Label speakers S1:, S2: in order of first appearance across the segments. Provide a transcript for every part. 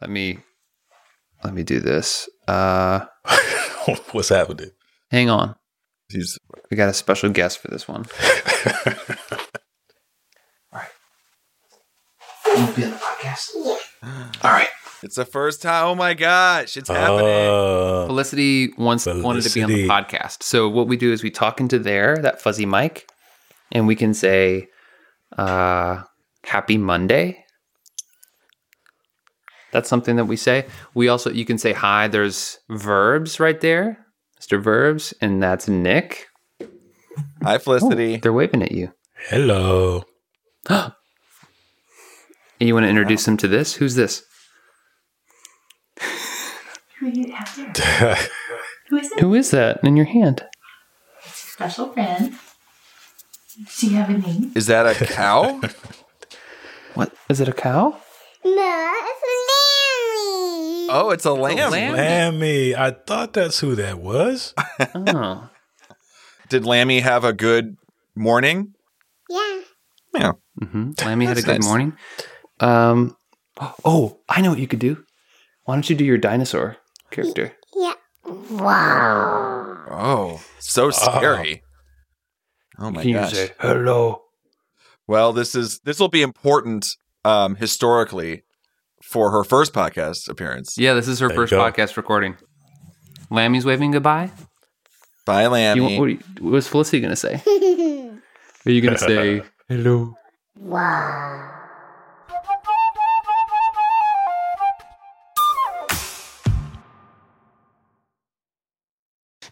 S1: Let me let me do this. Uh
S2: What's happening?
S1: hang on.
S3: He's
S1: We got a special guest for this one. All right. You'll be on the podcast. All right.
S3: it's the first time. Oh my gosh, it's happening.
S2: Uh,
S1: Felicity wants wanted to be on the podcast. So what we do is we talk into there, that fuzzy mic, and we can say uh happy Monday. That's something that we say. We also you can say hi. There's verbs right there. Mr. Verbs, and that's Nick.
S3: Hi, Felicity.
S1: Oh, they're waving at you.
S2: hello.
S1: And you want to introduce them to this? Who's this?
S4: Who do you have there? Who is it?
S1: Who is that in your hand?
S4: Special friend. Do you have a name?
S3: Is that a cow?
S1: What is it? A cow?
S5: No, it's Lammy.
S3: Oh, it's a lamb.
S1: lamb.
S2: Lammy. I thought that's who that was.
S1: Oh,
S3: Did Lammy have a good morning?
S5: Yeah.
S3: Yeah.
S1: hmm Lammy had a good
S3: nice.
S1: morning. Um, oh, I know what you could do. Why don't you do your dinosaur character?
S5: Yeah. Wow.
S3: Oh, so scary. Oh my
S1: Can you
S3: gosh.
S1: say hello?
S3: Well, this is this will be important um, historically for her first podcast appearance.
S1: Yeah, this is her
S2: There
S1: first podcast recording. Lammy's waving goodbye.
S3: Bye,
S1: You,
S3: Lammy.
S1: what, what, what was Felicity gonna say? Are you gonna say hello?
S5: wow.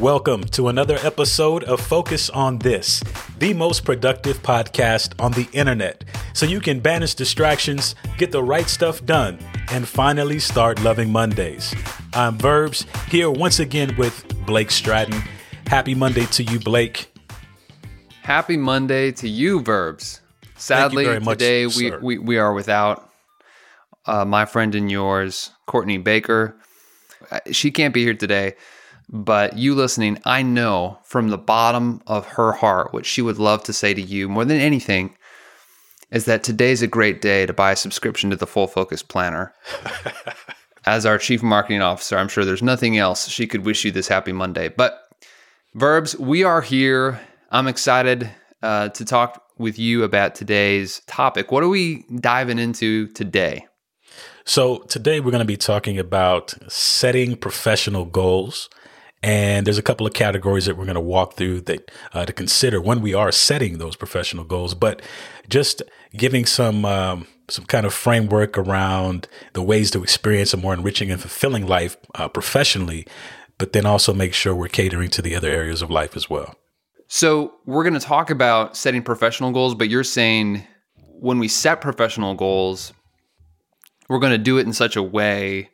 S2: Welcome to another episode of Focus on This, the most productive podcast on the internet. So you can banish distractions, get the right stuff done, and finally start loving Mondays. I'm Verbs, here once again with Blake Stratton. Happy Monday to you, Blake.
S1: Happy Monday to you, Verbs. Sadly,
S2: much,
S1: today we, we, we are without uh, my friend and yours, Courtney Baker. Uh, She can't be here today, but you listening, I know from the bottom of her heart what she would love to say to you more than anything is that today's a great day to buy a subscription to the Full Focus Planner. As our chief marketing officer, I'm sure there's nothing else she could wish you this happy Monday. But Verbs, we are here. I'm excited uh, to talk with you about today's topic. What are we diving into today?
S2: So, today we're going to be talking about setting professional goals. And there's a couple of categories that we're going to walk through that uh, to consider when we are setting those professional goals, but just giving some um, some kind of framework around the ways to experience a more enriching and fulfilling life uh, professionally, but then also make sure we're catering to the other areas of life as well.
S1: So, we're going to talk about setting professional goals, but you're saying when we set professional goals, we're going to do it in such a way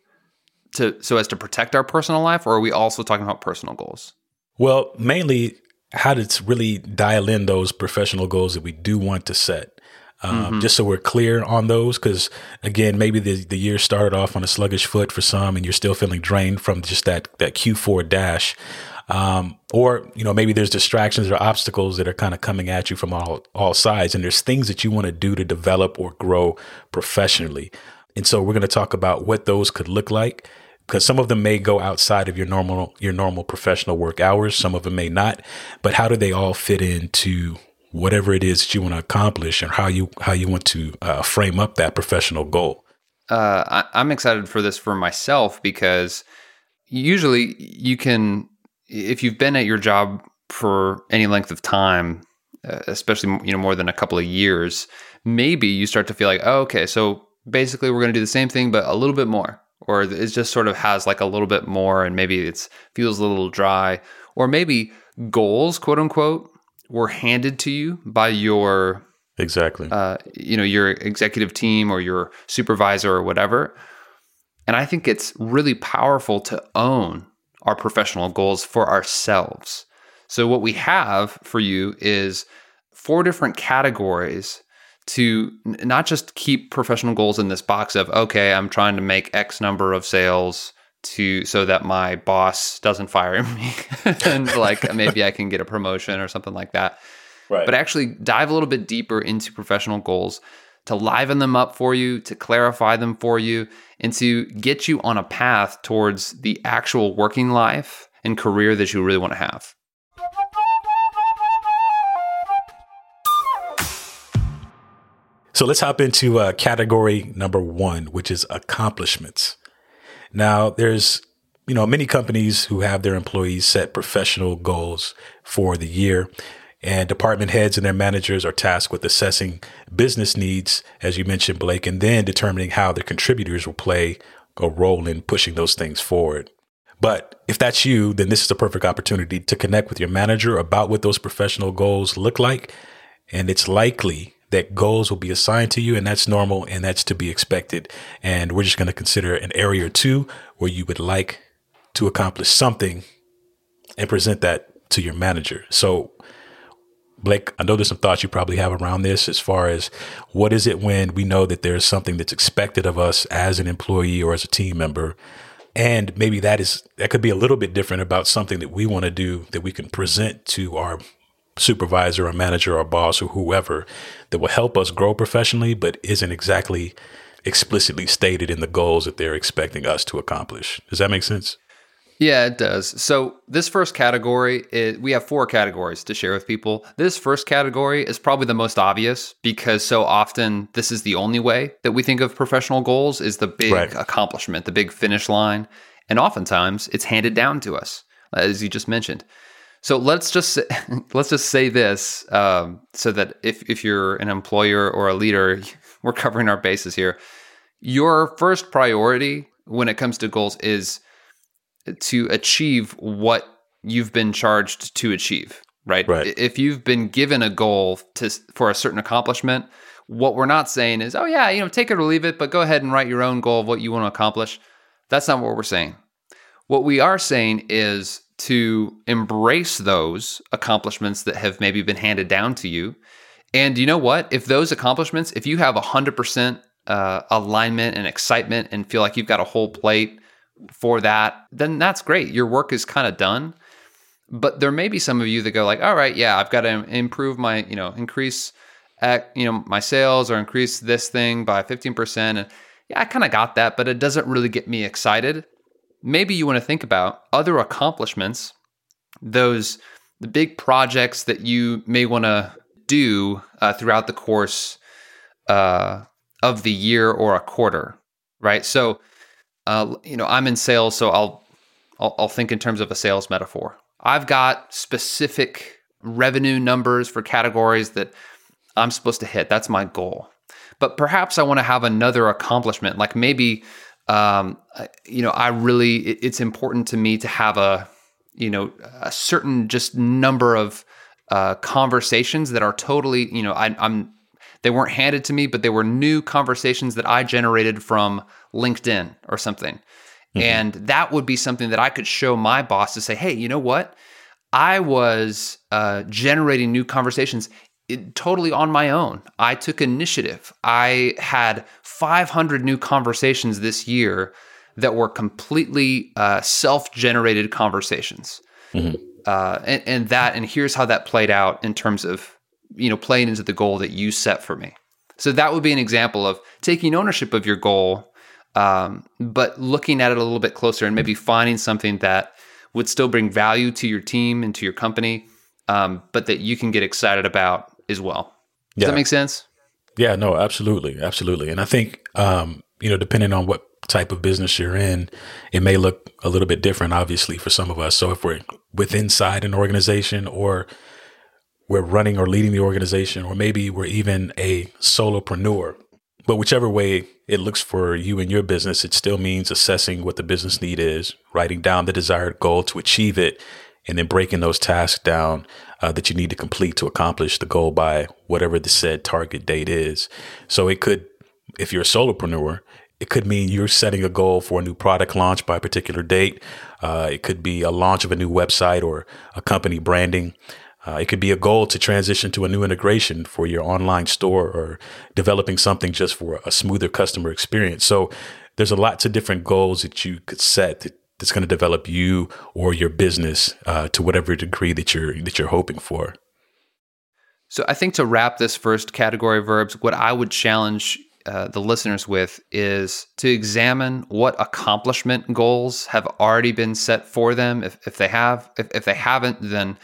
S1: to so as to protect our personal life, or are we also talking about personal goals?
S2: Well, mainly how to really dial in those professional goals that we do want to set. Um, Just so we're clear on those, because again, maybe the, the year started off on a sluggish foot for some, and you're still feeling drained from just that that Q4 dash, um, or you know maybe there's distractions or obstacles that are kind of coming at you from all all sides, and there's things that you want to do to develop or grow professionally. And so we're going to talk about what those could look like because some of them may go outside of your normal your normal professional work hours some of them may not but how do they all fit into whatever it is that you want to accomplish and how you how you want to uh, frame up that professional goal?
S1: Uh, I, I'm excited for this for myself because usually you can, if you've been at your job for any length of time, uh, especially you know more than a couple of years, maybe you start to feel like, oh, okay, so basically we're going to do the same thing but a little bit more, or it just sort of has like a little bit more, and maybe it's feels a little dry, or maybe goals, quote unquote, were handed to you by your
S2: exactly.
S1: uh, you know your executive team or your supervisor or whatever. And i think it's really powerful to own our professional goals for ourselves. So what we have for you is four different categories to not just keep professional goals in this box of okay, I'm trying to make X number of sales to so that my boss doesn't fire me and like maybe I can get a promotion or something like that.
S2: Right.
S1: But actually dive a little bit deeper into professional goals to liven them up for you, to clarify them for you, and to get you on a path towards the actual working life and career that you really want to have.
S2: So let's hop into uh, category number one, which is accomplishments. Now, there's you know many companies who have their employees set professional goals for the year, and department heads and their managers are tasked with assessing business needs, as you mentioned, Blake, and then determining how their contributors will play a role in pushing those things forward. But if that's you, then this is a perfect opportunity to connect with your manager about what those professional goals look like. And it's likely that goals will be assigned to you, and that's normal and that's to be expected. And we're just going to consider an area or two where you would like to accomplish something and present that to your manager. So, Blake, I know there's some thoughts you probably have around this as far as what is it when we know that there's something that's expected of us as an employee or as a team member. And maybe that is that could be a little bit different about something that we want to do that we can present to our supervisor or manager or boss or whoever that will help us grow professionally, but isn't exactly explicitly stated in the goals that they're expecting us to accomplish. Does that make sense?
S1: Yeah, it does. So this first category, is, we have four categories to share with people. This first category is probably the most obvious because so often this is the only way that we think of professional goals is the big
S2: Right.
S1: accomplishment, the big finish line, and oftentimes it's handed down to us, as you just mentioned. So let's just say, let's just say this, um, so that if if you're an employer or a leader, we're covering our bases here. Your first priority when it comes to goals is to achieve what you've been charged to achieve, right?
S2: Right.
S1: If you've been given a goal to for a certain accomplishment, what we're not saying is, "Oh yeah, you know, take it or leave it, but go ahead and write your own goal of what you want to accomplish." That's not what we're saying. What we are saying is to embrace those accomplishments that have maybe been handed down to you. And you know what? If those accomplishments, if you have 100% uh, alignment and excitement and feel like you've got a whole plate for that, then that's great. Your work is kind of done. But there may be some of you that go like, all right, yeah, I've got to improve my, you know, increase, uh, you know, my sales or increase this thing by 15%. And yeah, I kind of got that, but it doesn't really get me excited maybe you want to think about other accomplishments, those the big projects that you may want to do uh, throughout the course uh, of the year or a quarter, right? So, uh, you know, I'm in sales, so I'll, I'll I'll think in terms of a sales metaphor. I've got specific revenue numbers for categories that I'm supposed to hit. That's my goal. But perhaps I want to have another accomplishment, like maybe um, you know, I really, it- it's important to me to have a, you know, a certain just number of uh, conversations that are totally, you know, I, I'm, they weren't handed to me, but they were new conversations that I generated from LinkedIn or something. And that would be something that I could show my boss to say, hey, you know what? I was uh, generating new conversations it, totally on my own. I took initiative. I had 500 new conversations this year that were completely uh, self generated conversations. Uh, and, and that, and here's how that played out in terms of, you know, playing into the goal that you set for me. So that would be an example of taking ownership of your goal, um, but looking at it a little bit closer and maybe finding something that would still bring value to your team and to your company, um, but that you can get excited about as well. Does
S2: Yeah.
S1: that make sense?
S2: Yeah, no, absolutely, absolutely. And I think um, you know, depending on what type of business you're in, it may look a little bit different, obviously, for some of us. So if we're with inside an organization or we're running or leading the organization, or maybe we're even a solopreneur. But whichever way it looks for you and your business, it still means assessing what the business need is, writing down the desired goal to achieve it, and then breaking those tasks down uh, that you need to complete to accomplish the goal by whatever the said target date is. So it could, if you're a solopreneur, it could mean you're setting a goal for a new product launch by a particular date. Uh, it could be a launch of a new website or a company branding. Uh, it could be a goal to transition to a new integration for your online store or developing something just for a smoother customer experience. So there's a lots of different goals that you could set that, that's going to develop you or your business uh, to whatever degree that you're that you're hoping for.
S1: So I think to wrap this first category of verbs, what I would challenge uh, the listeners with is to examine what accomplishment goals have already been set for them. If, if they have, if, if they haven't, then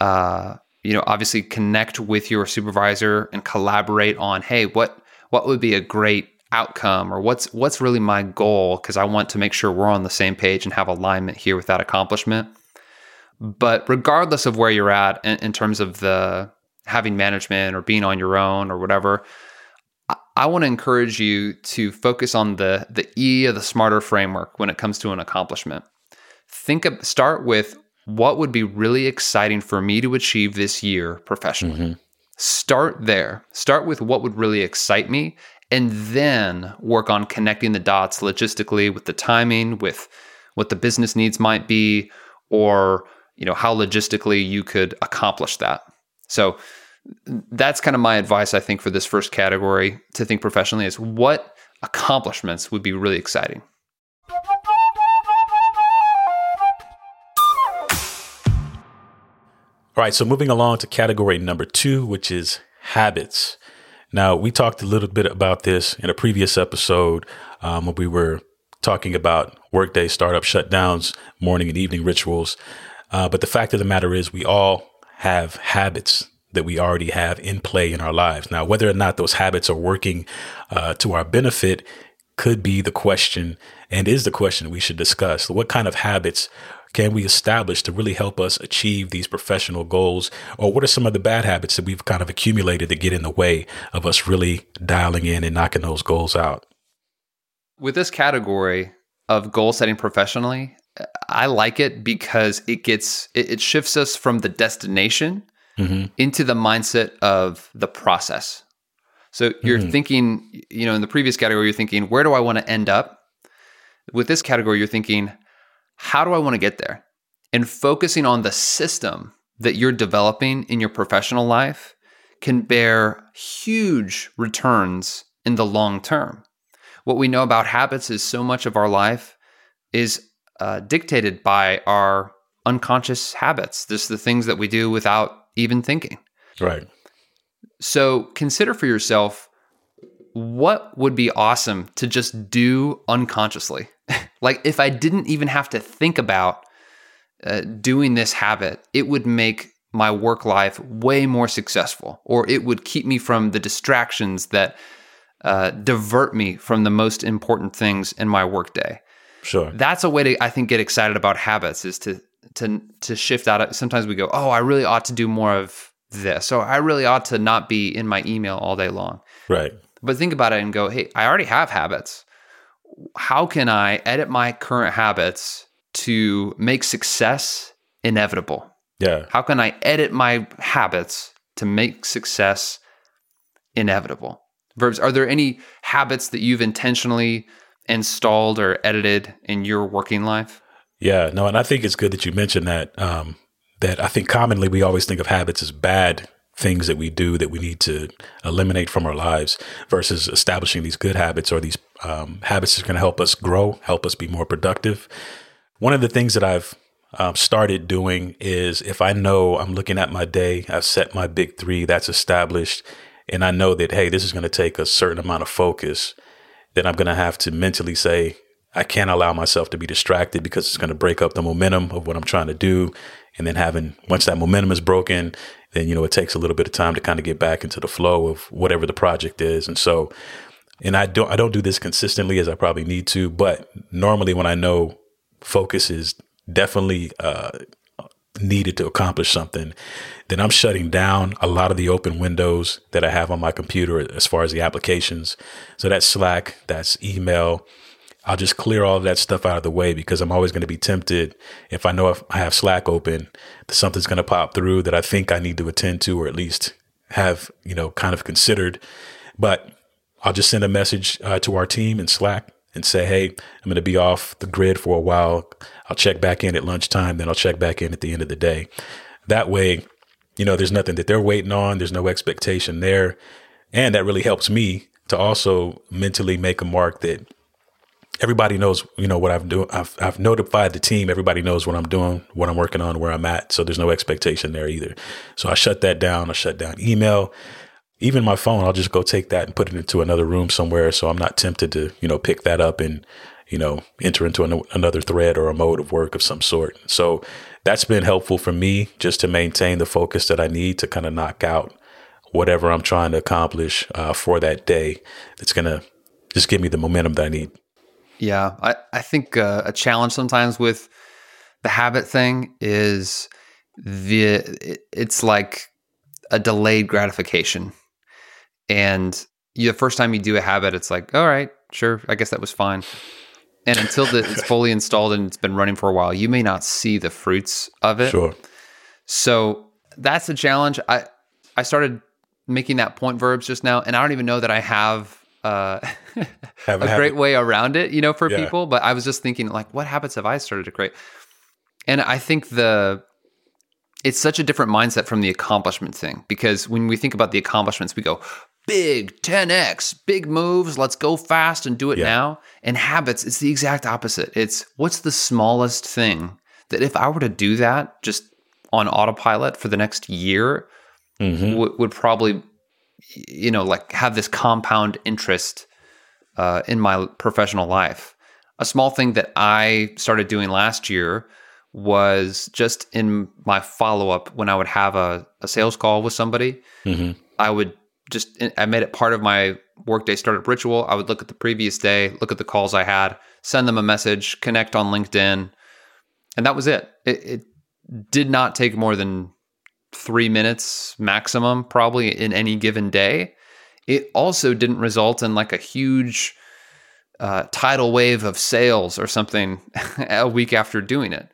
S1: uh, you know, obviously connect with your supervisor and collaborate on, hey, what what would be a great outcome or what's what's really my goal because I want to make sure we're on the same page and have alignment here with that accomplishment. But regardless of where you're at in, in terms of the having management or being on your own or whatever, I, I want to encourage you to focus on the the E of the smarter framework when it comes to an accomplishment. Think of start with what would be really exciting for me to achieve this year professionally. Mm-hmm. Start there. Start with what would really excite me and then work on connecting the dots logistically with the timing, with what the business needs might be or, you know, how logistically you could accomplish that. So that's kind of my advice I think for this first category to think professionally is what accomplishments would be really exciting.
S2: All right, so moving along to category number two, which is habits. Now, we talked a little bit about this in a previous episode um, when we were talking about workday startup shutdowns, morning and evening rituals. Uh, but the fact of the matter is, we all have habits that we already have in play in our lives. Now, whether or not those habits are working uh, to our benefit could be the question and is the question we should discuss. What kind of habits can we establish to really help us achieve these professional goals? Or what are some of the bad habits that we've kind of accumulated that get in the way of us really dialing in and knocking those goals out?
S1: With this category of goal setting professionally, I like it because it gets it, it shifts us from the destination mm-hmm. into the mindset of the process. So you're mm-hmm. thinking, you know, in the previous category, you're thinking, where do I want to end up? With this category, you're thinking, how do I want to get there? And focusing on the system that you're developing in your professional life can bear huge returns in the long term. What we know about habits is so much of our life is uh, dictated by our unconscious habits. This the things that we do without even thinking.
S2: Right.
S1: So consider for yourself what would be awesome to just do unconsciously? like if I didn't even have to think about uh, doing this habit, it would make my work life way more successful, or it would keep me from the distractions that uh, divert me from the most important things in my workday.
S2: Sure,
S1: that's a way to I think get excited about habits is to to to shift out. Of, sometimes we go, oh, I really ought to do more of this, so I really ought to not be in my email all day long.
S2: Right.
S1: But think about it and go, hey, I already have habits. How can I edit my current habits to make success inevitable?
S2: Yeah.
S1: How can I edit my habits to make success inevitable? Verbs, are there any habits that you've intentionally installed or edited in your working life?
S2: Yeah, no, and I think it's good that you mentioned that. Um, that I think commonly we always think of habits as bad things that we do that we need to eliminate from our lives versus establishing these good habits or these um, habits are going to help us grow, help us be more productive. One of the things that I've um, started doing is if I know I'm looking at my day, I've set my big three, that's established, and I know that, hey, this is going to take a certain amount of focus, then I'm going to have to mentally say, I can't allow myself to be distracted because it's going to break up the momentum of what I'm trying to do. And then having, once that momentum is broken, then, you know, it takes a little bit of time to kind of get back into the flow of whatever the project is. And so, and I don't, I don't do this consistently as I probably need to, but normally when I know focus is definitely, uh, needed to accomplish something, then I'm shutting down a lot of the open windows that I have on my computer as far as the applications. So that's Slack, that's email, I'll just clear all of that stuff out of the way because I'm always going to be tempted if I know if I have Slack open, that something's going to pop through that I think I need to attend to or at least have, you know, kind of considered. But I'll just send a message uh, to our team in Slack and say, hey, I'm going to be off the grid for a while. I'll check back in at lunchtime, then I'll check back in at the end of the day. That way, you know, there's nothing that they're waiting on. There's no expectation there. And that really helps me to also mentally make a mark that everybody knows, you know, what I've doing. I've, I've notified the team. Everybody knows what I'm doing, what I'm working on, where I'm at. So there's no expectation there either. So I shut that down. I shut down email. Even my phone, I'll just go take that and put it into another room somewhere. So I'm not tempted to, you know, pick that up and, you know, enter into an, another thread or a mode of work of some sort. So that's been helpful for me just to maintain the focus that I need to kind of knock out whatever I'm trying to accomplish uh, for that day. It's going to just give me the momentum that I need.
S1: Yeah, I, I think uh, a challenge sometimes with the habit thing is the it, it's like a delayed gratification, and you, the first time you do a habit, it's like, all right, sure, I guess that was fine. And until the, it's fully installed and it's been running for a while, you may not see the fruits of it.
S2: Sure.
S1: So that's the challenge. I I started making that point verbs just now, and I don't even know that I have uh, a great way around it, you know, for
S2: Yeah.
S1: people. But I was just thinking, like, what habits have I started to create? And I think the it's such a different mindset from the accomplishment thing because when we think about the accomplishments, we go big 10x, big moves, let's go fast and do it
S2: Yeah.
S1: now. And habits, it's the exact opposite. It's what's the smallest thing that if I were to do that just on autopilot for the next year,
S2: Mhm.
S1: would would probably you know like have this compound interest uh, in my professional life a small thing that i started doing last year was just in my follow-up when i would have a, a sales call with somebody
S2: Mhm.
S1: i would just i made it part of my workday startup ritual i would look at the previous day look at the calls i had send them a message connect on linkedin and that was it it, it did not take more than three minutes maximum, probably in any given day. It also didn't result in like a huge uh, tidal wave of sales or something a week after doing it.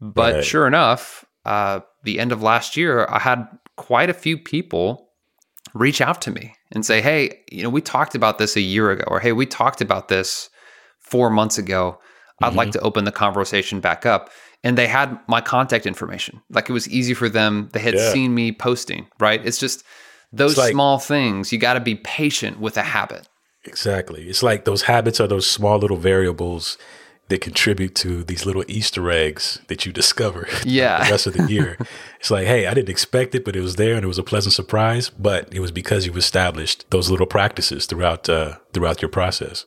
S1: But
S2: Right.
S1: sure enough, uh, the end of last year, I had quite a few people reach out to me and say, "Hey, you know, we talked about this a year ago," or "Hey, we talked about this four months ago. I'd like mm-hmm. to open the conversation back up." And they had my contact information. Like it was easy for them. They had
S2: Yeah.
S1: seen me posting, right? It's just those
S2: It's like-
S1: small things. You got to be patient with a habit.
S2: Exactly. It's like those habits are those small little variables that contribute to these little Easter eggs that you discover
S1: Yeah.
S2: the rest of the year. it's like, hey, I didn't expect it, but it was there and it was a pleasant surprise. But it was because you've established those little practices throughout uh, throughout your process.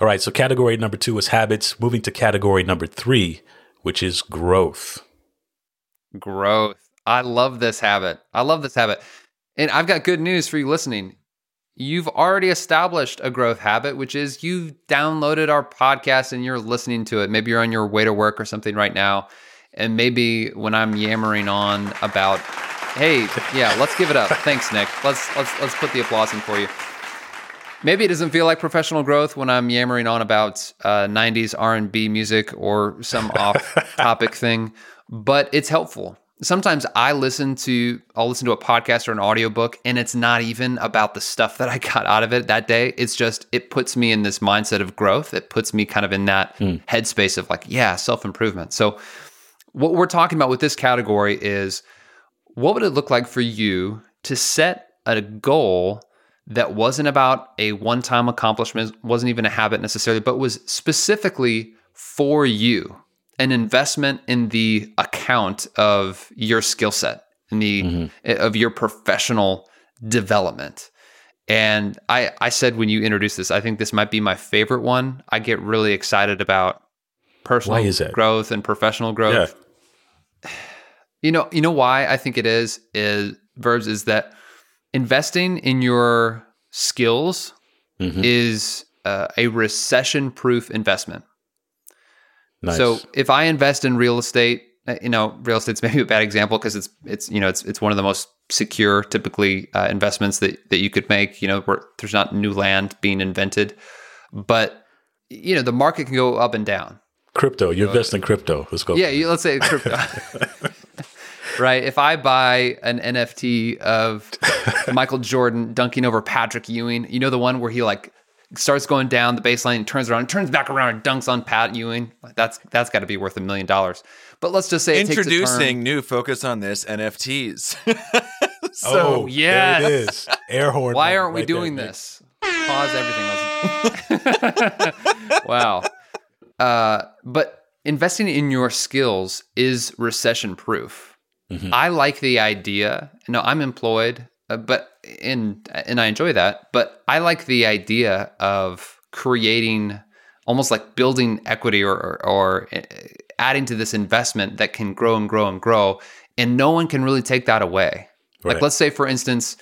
S2: All right. So category number two is habits. Moving to category number three, which is growth.
S1: Growth. I love this habit. I love this habit. And I've got good news for you listening. You've already established a growth habit, which is you've downloaded our podcast and you're listening to it. Maybe you're on your way to work or something right now. And maybe when I'm yammering on about, hey, yeah, let's give it up. Thanks, Nick. Let's let's let's put the applause in for you. Maybe it doesn't feel like professional growth when I'm yammering on about uh, 90s R&B music or some off-topic thing, but it's helpful. Sometimes I listen to I'll listen to a podcast or an audiobook and it's not even about the stuff that I got out of it that day. It's just it puts me in this mindset of growth. It puts me kind of in that headspace of like, yeah, self-improvement. So what we're talking about with this category is what would it look like for you to set a goal that wasn't about a one time accomplishment, wasn't even a habit necessarily, but was specifically for you, an investment in the account of your skill set, in the eh, of your professional development. And I, I said when you introduced this, I think this might be my favorite one. I get really excited about personal growth and professional growth.
S2: Yeah.
S1: You know, you know why I think it is is verbs is that investing in your skills
S2: Mhm.
S1: is uh, a recession-proof investment.
S2: Nice.
S1: So if I invest in real estate, uh, you know, real estate's maybe a bad example because it's it's you know it's it's one of the most secure typically uh, investments that that you could make. You know, where there's not new land being invented, but you know the market can go up and down.
S2: crypto, you invest in crypto. Let's go.
S1: Yeah, you, let's say crypto. right. If I buy an NFT of Michael Jordan dunking over Patrick Ewing, you know the one where he like starts going down the baseline and turns around and turns back around and dunks on Pat Ewing. Like, That's that's got to be worth a million dollars. But let's just say it takes a.
S3: Introducing new focus on this NFTs.
S2: oh,
S1: yes.
S2: there it is. Air horn.
S1: Why aren't we
S2: right there,
S1: doing
S2: Nick.
S1: this? Pause everything. Let's- wow. Uh, but investing in your skills is recession proof.
S2: Mhm.
S1: I like the idea. No, I'm employed, uh, but and and I enjoy that. But I like the idea of creating almost like building equity or, or, or uh, adding to this investment that can grow and grow and grow, and no one can really take that away. Like let's say, for instance,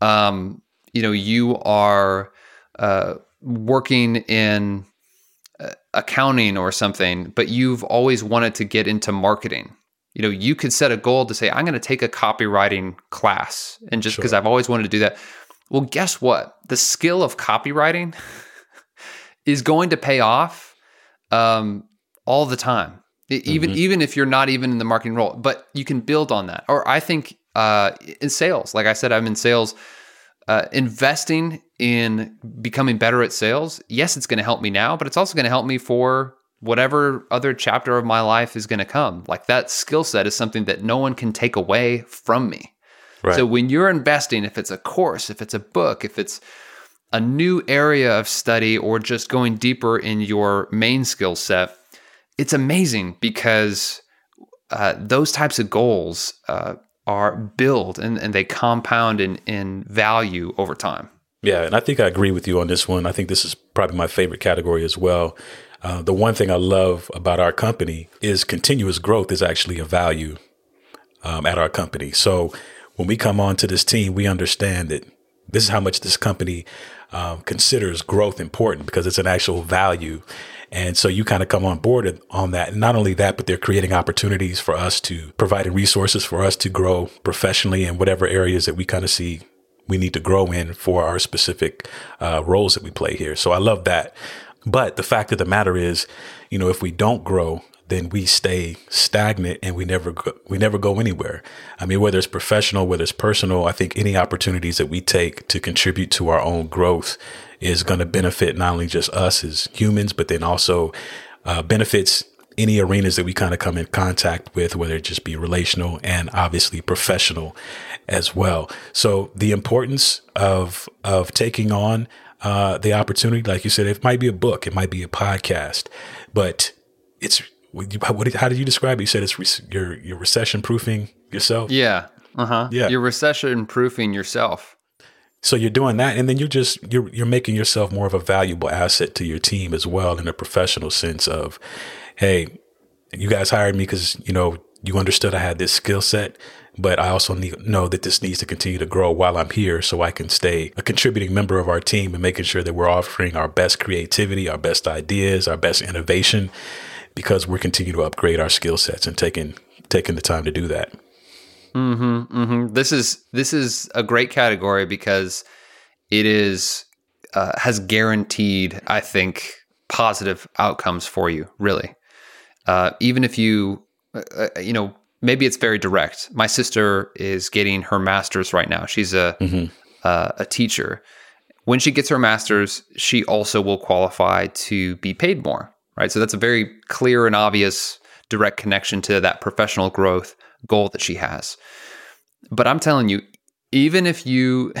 S1: um, you know, you are uh, working in uh, accounting or something, but you've always wanted to get into marketing. You know, you could set a goal to say, I'm going to take a copywriting class. And just because
S2: Sure.
S1: I've always wanted to do that. Well, guess what? The skill of copywriting is going to pay off um, all the time. Even even if you're not even in the marketing role, but you can build on that. Or I think uh, in sales, like I said, I'm in sales. Uh, investing in becoming better at sales, yes, it's going to help me now, but it's also going to help me for whatever other chapter of my life is going to come. Like that skill set is something that no one can take away from me.
S2: Right.
S1: So when you're investing, if it's a course, if it's a book, if it's a new area of study, or just going deeper in your main skill set, it's amazing because uh, those types of goals uh, are build and, and they compound in, in value over time.
S2: Yeah, and I think I agree with you on this one. I think this is probably my favorite category as well. Uh, the one thing I love about our company is continuous growth is actually a value um, at our company. So when we come on to this team, we understand that this is how much this company um, considers growth important because it's an actual value. And so you kind of come on board on that. And not only that, but they're creating opportunities for us to providing resources for us to grow professionally in whatever areas that we kind of see we need to grow in for our specific uh, roles that we play here. So I love that. But the fact of the matter is, you know, if we don't grow, then we stay stagnant and we never go, we never go anywhere. I mean, whether it's professional, whether it's personal, I think any opportunities that we take to contribute to our own growth is going to benefit not only just us as humans, but then also uh, benefits any arenas that we kind of come in contact with, whether it just be relational and obviously professional as well. So the importance of of taking on uh, the opportunity, like you said, it might be a book, it might be a podcast, but it's what, what, how did you describe it? You said it's re- you're you're recession proofing yourself.
S1: Yeah. Uh huh.
S2: Yeah.
S1: You're recession proofing yourself.
S2: So you're doing that, and then you're just you're you're making yourself more of a valuable asset to your team as well in a professional sense of, hey, you guys hired me because you know you understood I had this skill set, but I also need know that this needs to continue to grow while I'm here, so I can stay a contributing member of our team and making sure that we're offering our best creativity, our best ideas, our best innovation, because we're continuing to upgrade our skill sets and taking taking the time to do that.
S1: hmm This is this is a great category because it is uh, has guaranteed, I think, positive outcomes for you. Really, uh, even if you, uh, uh, you know, maybe it's very direct. My sister is getting her master's right now. She's a uh, a teacher. When she gets her master's, she also will qualify to be paid more. Right. So that's a very clear and obvious direct connection to that professional growth goal that she has. But I'm telling you, even if you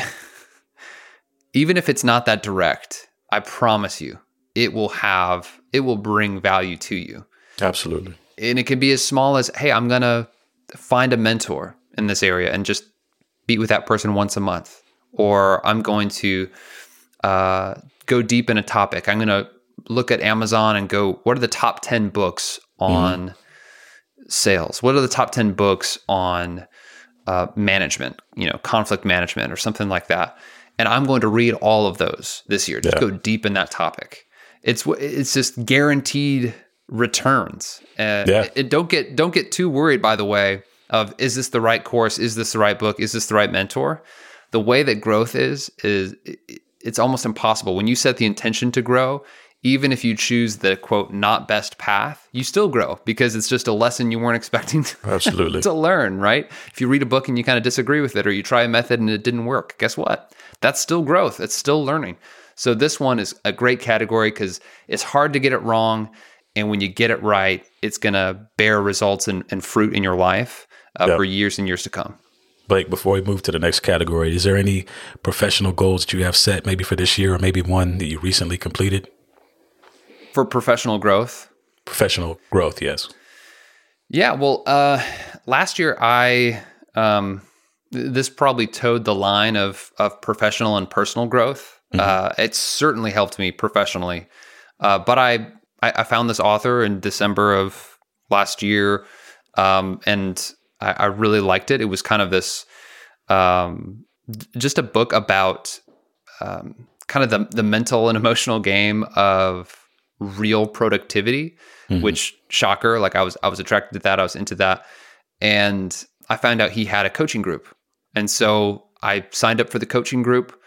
S1: even if it's not that direct, I promise you, it will have it will bring value to you.
S2: Absolutely.
S1: And it can be as small as, hey, I'm gonna find a mentor in this area and just meet with that person once a month. Or I'm going to uh, go deep in a topic. I'm gonna look at Amazon and go, what are the top 10 books on sales? What are the top 10 books on uh, management, you know, conflict management or something like that? And I'm going to read all of those this year. Just
S2: Yeah.
S1: go deep in that topic. It's it's just guaranteed returns. Uh,
S2: Yeah.
S1: it- don't get don't get too worried. By the way, of is this the right course? Is this the right book? Is this the right mentor? The way that growth is is it's almost impossible when you set the intention to grow. Even if you choose the quote not best path, you still grow because it's just a lesson you weren't expecting to,
S2: Absolutely.
S1: to learn, right? If you read a book and you kind of disagree with it, or you try a method and it didn't work, guess what? That's still growth. It's still learning. So this one is a great category because it's hard to get it wrong, and when you get it right, it's going to bear results and, and fruit in your life uh,
S2: Yeah.
S1: for years and years to come.
S2: Blake, before we move to the next category, is there any professional goals that you have set maybe for this year or maybe one that you recently completed?
S1: For professional growth,
S2: Professional growth, yes.
S1: Yeah, well, uh, last year I um, this probably toed the line of of professional and personal growth. Uh, it certainly helped me professionally, uh, but I, I I found this author in December of last year, um, and I, I really liked it. It was kind of this um, just a book about um, kind of the the mental and emotional game of real productivity which shocker like i was i was attracted to that i was into that and i found out he had a coaching group and so i signed up for the coaching group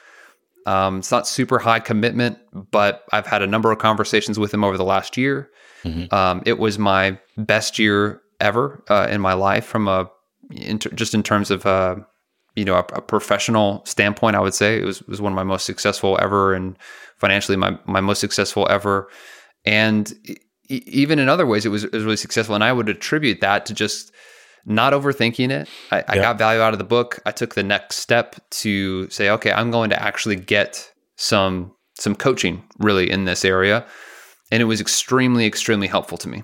S1: um, it's not super high commitment but i've had a number of conversations with him over the last year. Um, it was my best year ever uh, in my life from a just in terms of uh, you know a, a professional standpoint i would say. It was, was one of my most successful ever and financially my, my most successful ever. And e- even in other ways it was, it was really successful. And i would attribute that to just not overthinking it I, I got value out of the book i took the next step to say okay i'm going to actually get some some coaching really in this area and it was extremely extremely helpful to me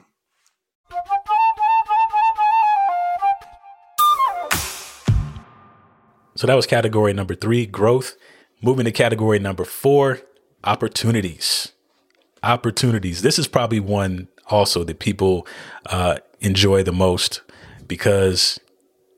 S2: So that was category number three, growth. Moving to category number four, opportunities. Opportunities. This is probably one also that people uh, enjoy the most because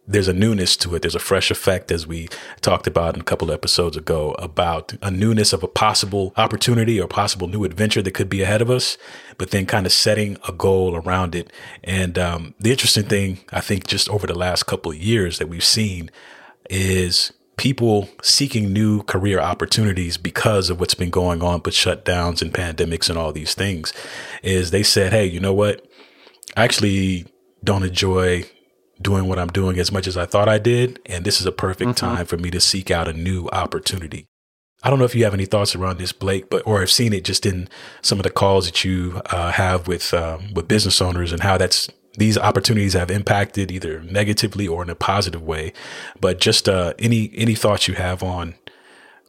S2: there's a newness to it. There's a fresh effect, as we talked about in a couple of episodes ago, about a newness of a possible opportunity or possible new adventure that could be ahead of us, but then kind of setting a goal around it. And um, the interesting thing, I think, just over the last couple of years that we've seen is people seeking new career opportunities because of what's been going on with shutdowns and pandemics and all these things is they said hey you know what actually don't enjoy doing what i'm doing as much as i thought i did and this is a perfect time for me to seek out a new opportunity I don't know if you have any thoughts around this, Blake, but or have seen it just in some of the calls that you uh, have with um, with business owners and how that's these opportunities have impacted either negatively or in a positive way. But just uh, any any thoughts you have on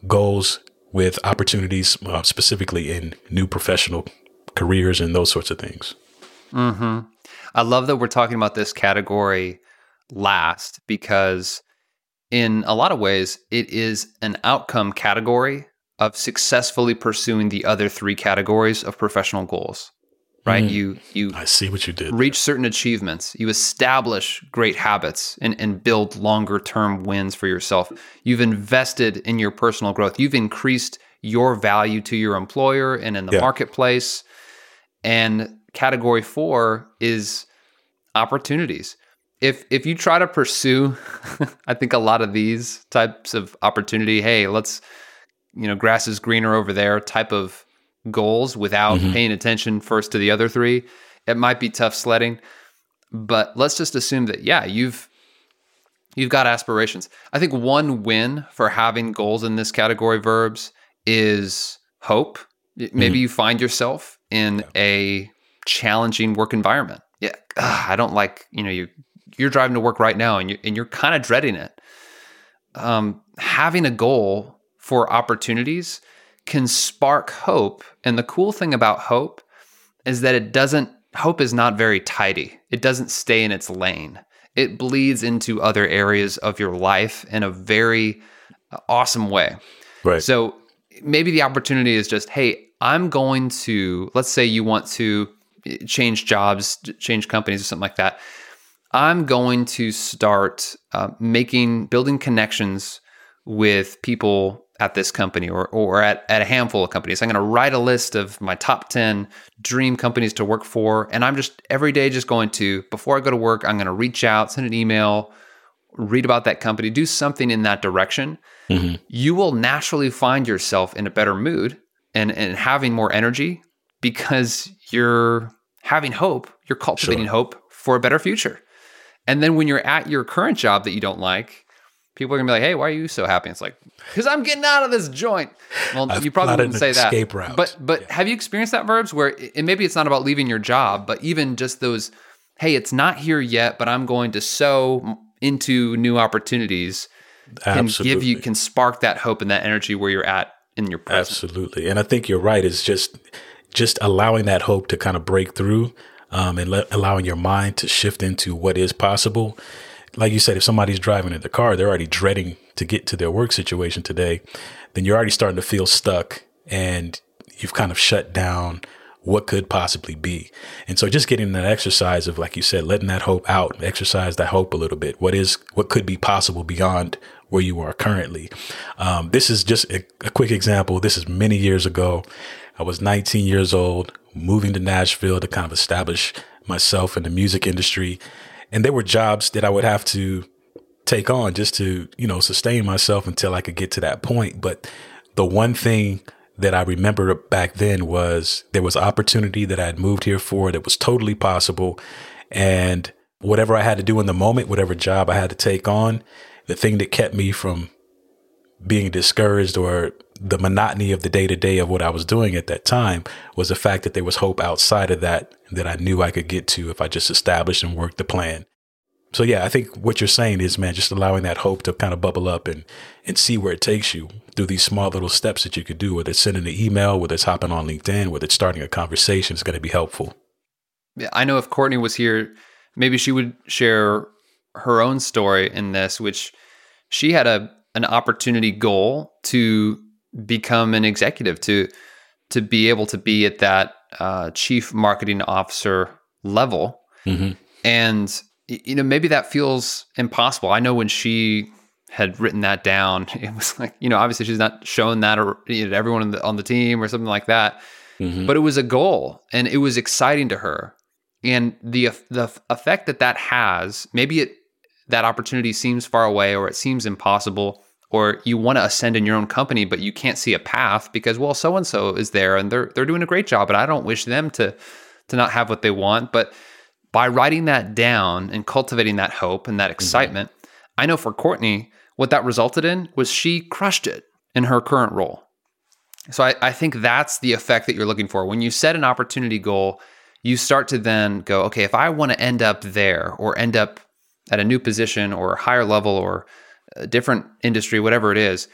S2: goals with opportunities, uh, specifically in new professional careers and those sorts of things.
S1: I love that we're talking about this category last because, in a lot of ways, it is an outcome category of successfully pursuing the other three categories of professional goals. Right? Mm. You you
S2: I see what you did.
S1: reach certain achievements. You establish great habits and, and build longer term wins for yourself. You've invested in your personal growth. You've increased your value to your employer and in the
S2: Yeah.
S1: marketplace. And category four is opportunities. If if you try to pursue, I think a lot of these types of opportunity, hey, let's you know, grass is greener over there type of goals without mm-hmm. paying attention first to the other three, it might be tough sledding. But let's just assume that yeah, you've you've got aspirations. I think one win for having goals in this category verbs is hope. Mm-hmm. Maybe you find yourself in a challenging work environment. Yeah, ugh, I don't like you know you you're driving to work right now and you and you're kind of dreading it. Um, having a goal for opportunities can spark hope, and the cool thing about hope is that it doesn't. Hope is not very tidy. It doesn't stay in its lane. It bleeds into other areas of your life in a very uh, awesome way.
S2: Right.
S1: So maybe the opportunity is just, hey, I'm going to, let's say you want to change jobs, change companies, or something like that. I'm going to start uh, making, building connections with people at this company or, or at, at a handful of companies. I'm going to write a list of my top 10 dream companies to work for. And I'm just every day just going to, before I go to work, I'm going to reach out, send an email, read about that company, do something in that direction. You will naturally find yourself in a better mood and, and having more energy because you're having hope, you're cultivating
S2: Sure.
S1: hope for a better future. And then when you're at your current job that you don't like, people are gonna be like, "Hey, why are you so happy?" It's like, "Cause I'm getting out of this joint." Well,
S2: I've
S1: you probably wouldn't say that.
S2: route.
S1: But but have you experienced that verbs where and maybe it's not about leaving your job, but even just those, "Hey, it's not here yet, but I'm going to sow into new opportunities." Can give you
S2: Absolutely.
S1: can spark that hope and that energy where you're at in your present.
S2: Absolutely. And I think you're right. It's just just allowing that hope to kind of break through um, and allowing your mind to shift into what is possible. Like you said, if somebody's driving in the car, they're already dreading to get to their work situation today, then you're already starting to feel stuck and you've kind of shut down what could possibly be. And so just getting that exercise of, like you said, letting that hope out, exercise that hope a little bit. What is, what could be possible beyond where you are currently? Um, this is just a, a quick example. This is many years ago. I was 19 years old, moving to Nashville to kind of establish myself in the music industry. And there were jobs that I would have to take on just to, you know, sustain myself until I could get to that point. But the one thing that I remember back then was there was opportunity that I had moved here for that was totally possible. And whatever I had to do in the moment, whatever job I had to take on, the thing that kept me from being discouraged or the monotony of the day to day of what I was doing at that time was the fact that there was hope outside of that that I knew I could get to if I just established and worked the plan. So yeah, I think what you're saying is, man, just allowing that hope to kind of bubble up and and see where it takes you through these small little steps that you could do. Whether it's sending an email, whether it's hopping on LinkedIn, whether it's starting a conversation, is going to be helpful.
S1: Yeah, I know if Courtney was here, maybe she would share her own story in this, which she had a an opportunity goal to become an executive, to to be able to be at that uh, chief marketing officer level,
S2: Mhm.
S1: and you know maybe that feels impossible. I know when she had written that down, it was like you know obviously she's not showing that or you know, to everyone on the, on the team or something like that
S2: Mhm.
S1: but it was a goal and it was exciting to her and the the effect that that has maybe it that opportunity seems far away or it seems impossible or you want to ascend in your own company but you can't see a path because well so and so is there and they're they're doing a great job and I don't wish them to to not have what they want. But by writing that down and cultivating that hope and that mm-hmm. excitement I know for Courtney what that resulted in was she crushed it in her current role. So I, I think that's the effect that you're looking for. When you set an opportunity goal, you start to then go, okay, if I want to end up there or end up at a new position or a higher level or a different industry, whatever it is,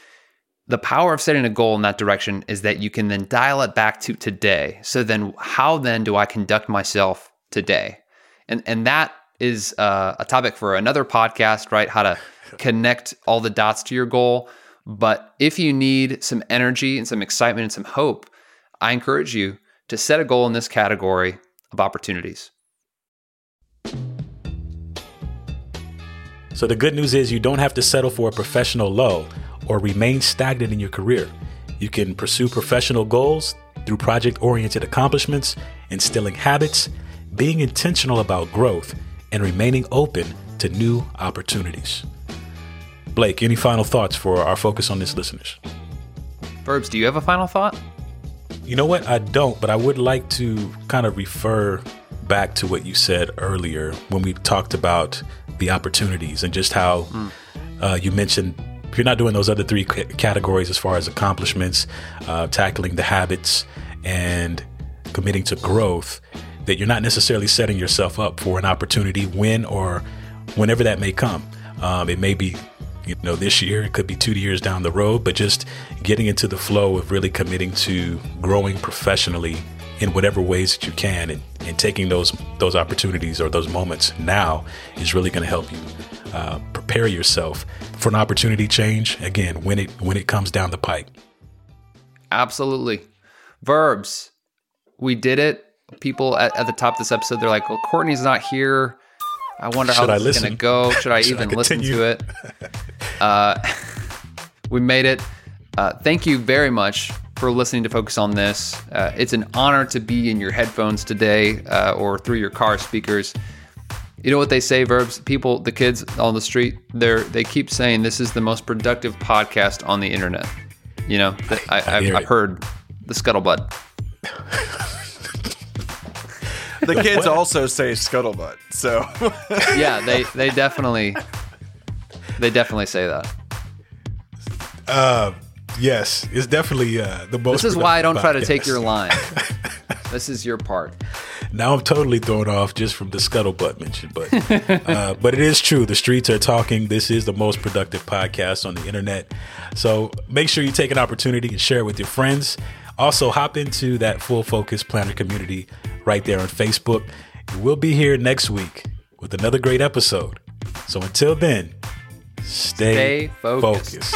S1: the power of setting a goal in that direction is that you can then dial it back to today. So then, how then do I conduct myself today? And and that is uh, a topic for another podcast, right? How to connect all the dots to your goal. But if you need some energy and some excitement and some hope, I encourage you to set a goal in this category of opportunities.
S2: So the good news is you don't have to settle for a professional low or remain stagnant in your career. You can pursue professional goals through project oriented accomplishments, instilling habits, being intentional about growth, and remaining open to new opportunities. Blake, any final thoughts for our focus on this listeners?
S1: Verbs, do you have a final thought?
S2: You know what? I don't, but I would like to kind of refer back to what you said earlier when we talked about the opportunities and just how uh, you mentioned if you're not doing those other three c- categories as far as accomplishments, uh, tackling the habits, and committing to growth, that you're not necessarily setting yourself up for an opportunity when or whenever that may come. Um, it may be you know this year it could be two years down the road but just getting into the flow of really committing to growing professionally in whatever ways that you can and, and taking those those opportunities or those moments now is really going to help you uh, prepare yourself for an opportunity change again when it when it comes down the pipe
S1: Absolutely. Verbs, we did it. People at, at the top of this episode, they're like, well, Courtney's not here. I wonder how
S2: Should I
S1: this is going to go. Should I
S2: Should I
S1: even listen to it? Uh, we made it. Uh, thank you very much for listening to Focus on This. Uh, it's an honor to be in your headphones today uh, or through your car speakers. You know what they say, verbs? People, the kids on the street, they're they keep saying this is the most productive podcast on the internet. You know, th- I,
S2: I
S1: I've,
S2: hear
S1: I've heard the scuttlebutt.
S3: The kids also say scuttlebutt. So
S1: Yeah, they they definitely they definitely say that.
S2: Yes it's definitely uh, the most
S1: This is why I don't try to take your line. this is your part.
S2: Now I'm totally thrown off just from the scuttlebutt mention, but uh, but it is true. The streets are talking. This is the most productive podcast on the internet. So make sure you take an opportunity and share it with your friends. Also, hop into that full focus planner community right there on Facebook. We'll be here next week with another great episode. So until then, stay,
S1: Stay focused.
S2: focused.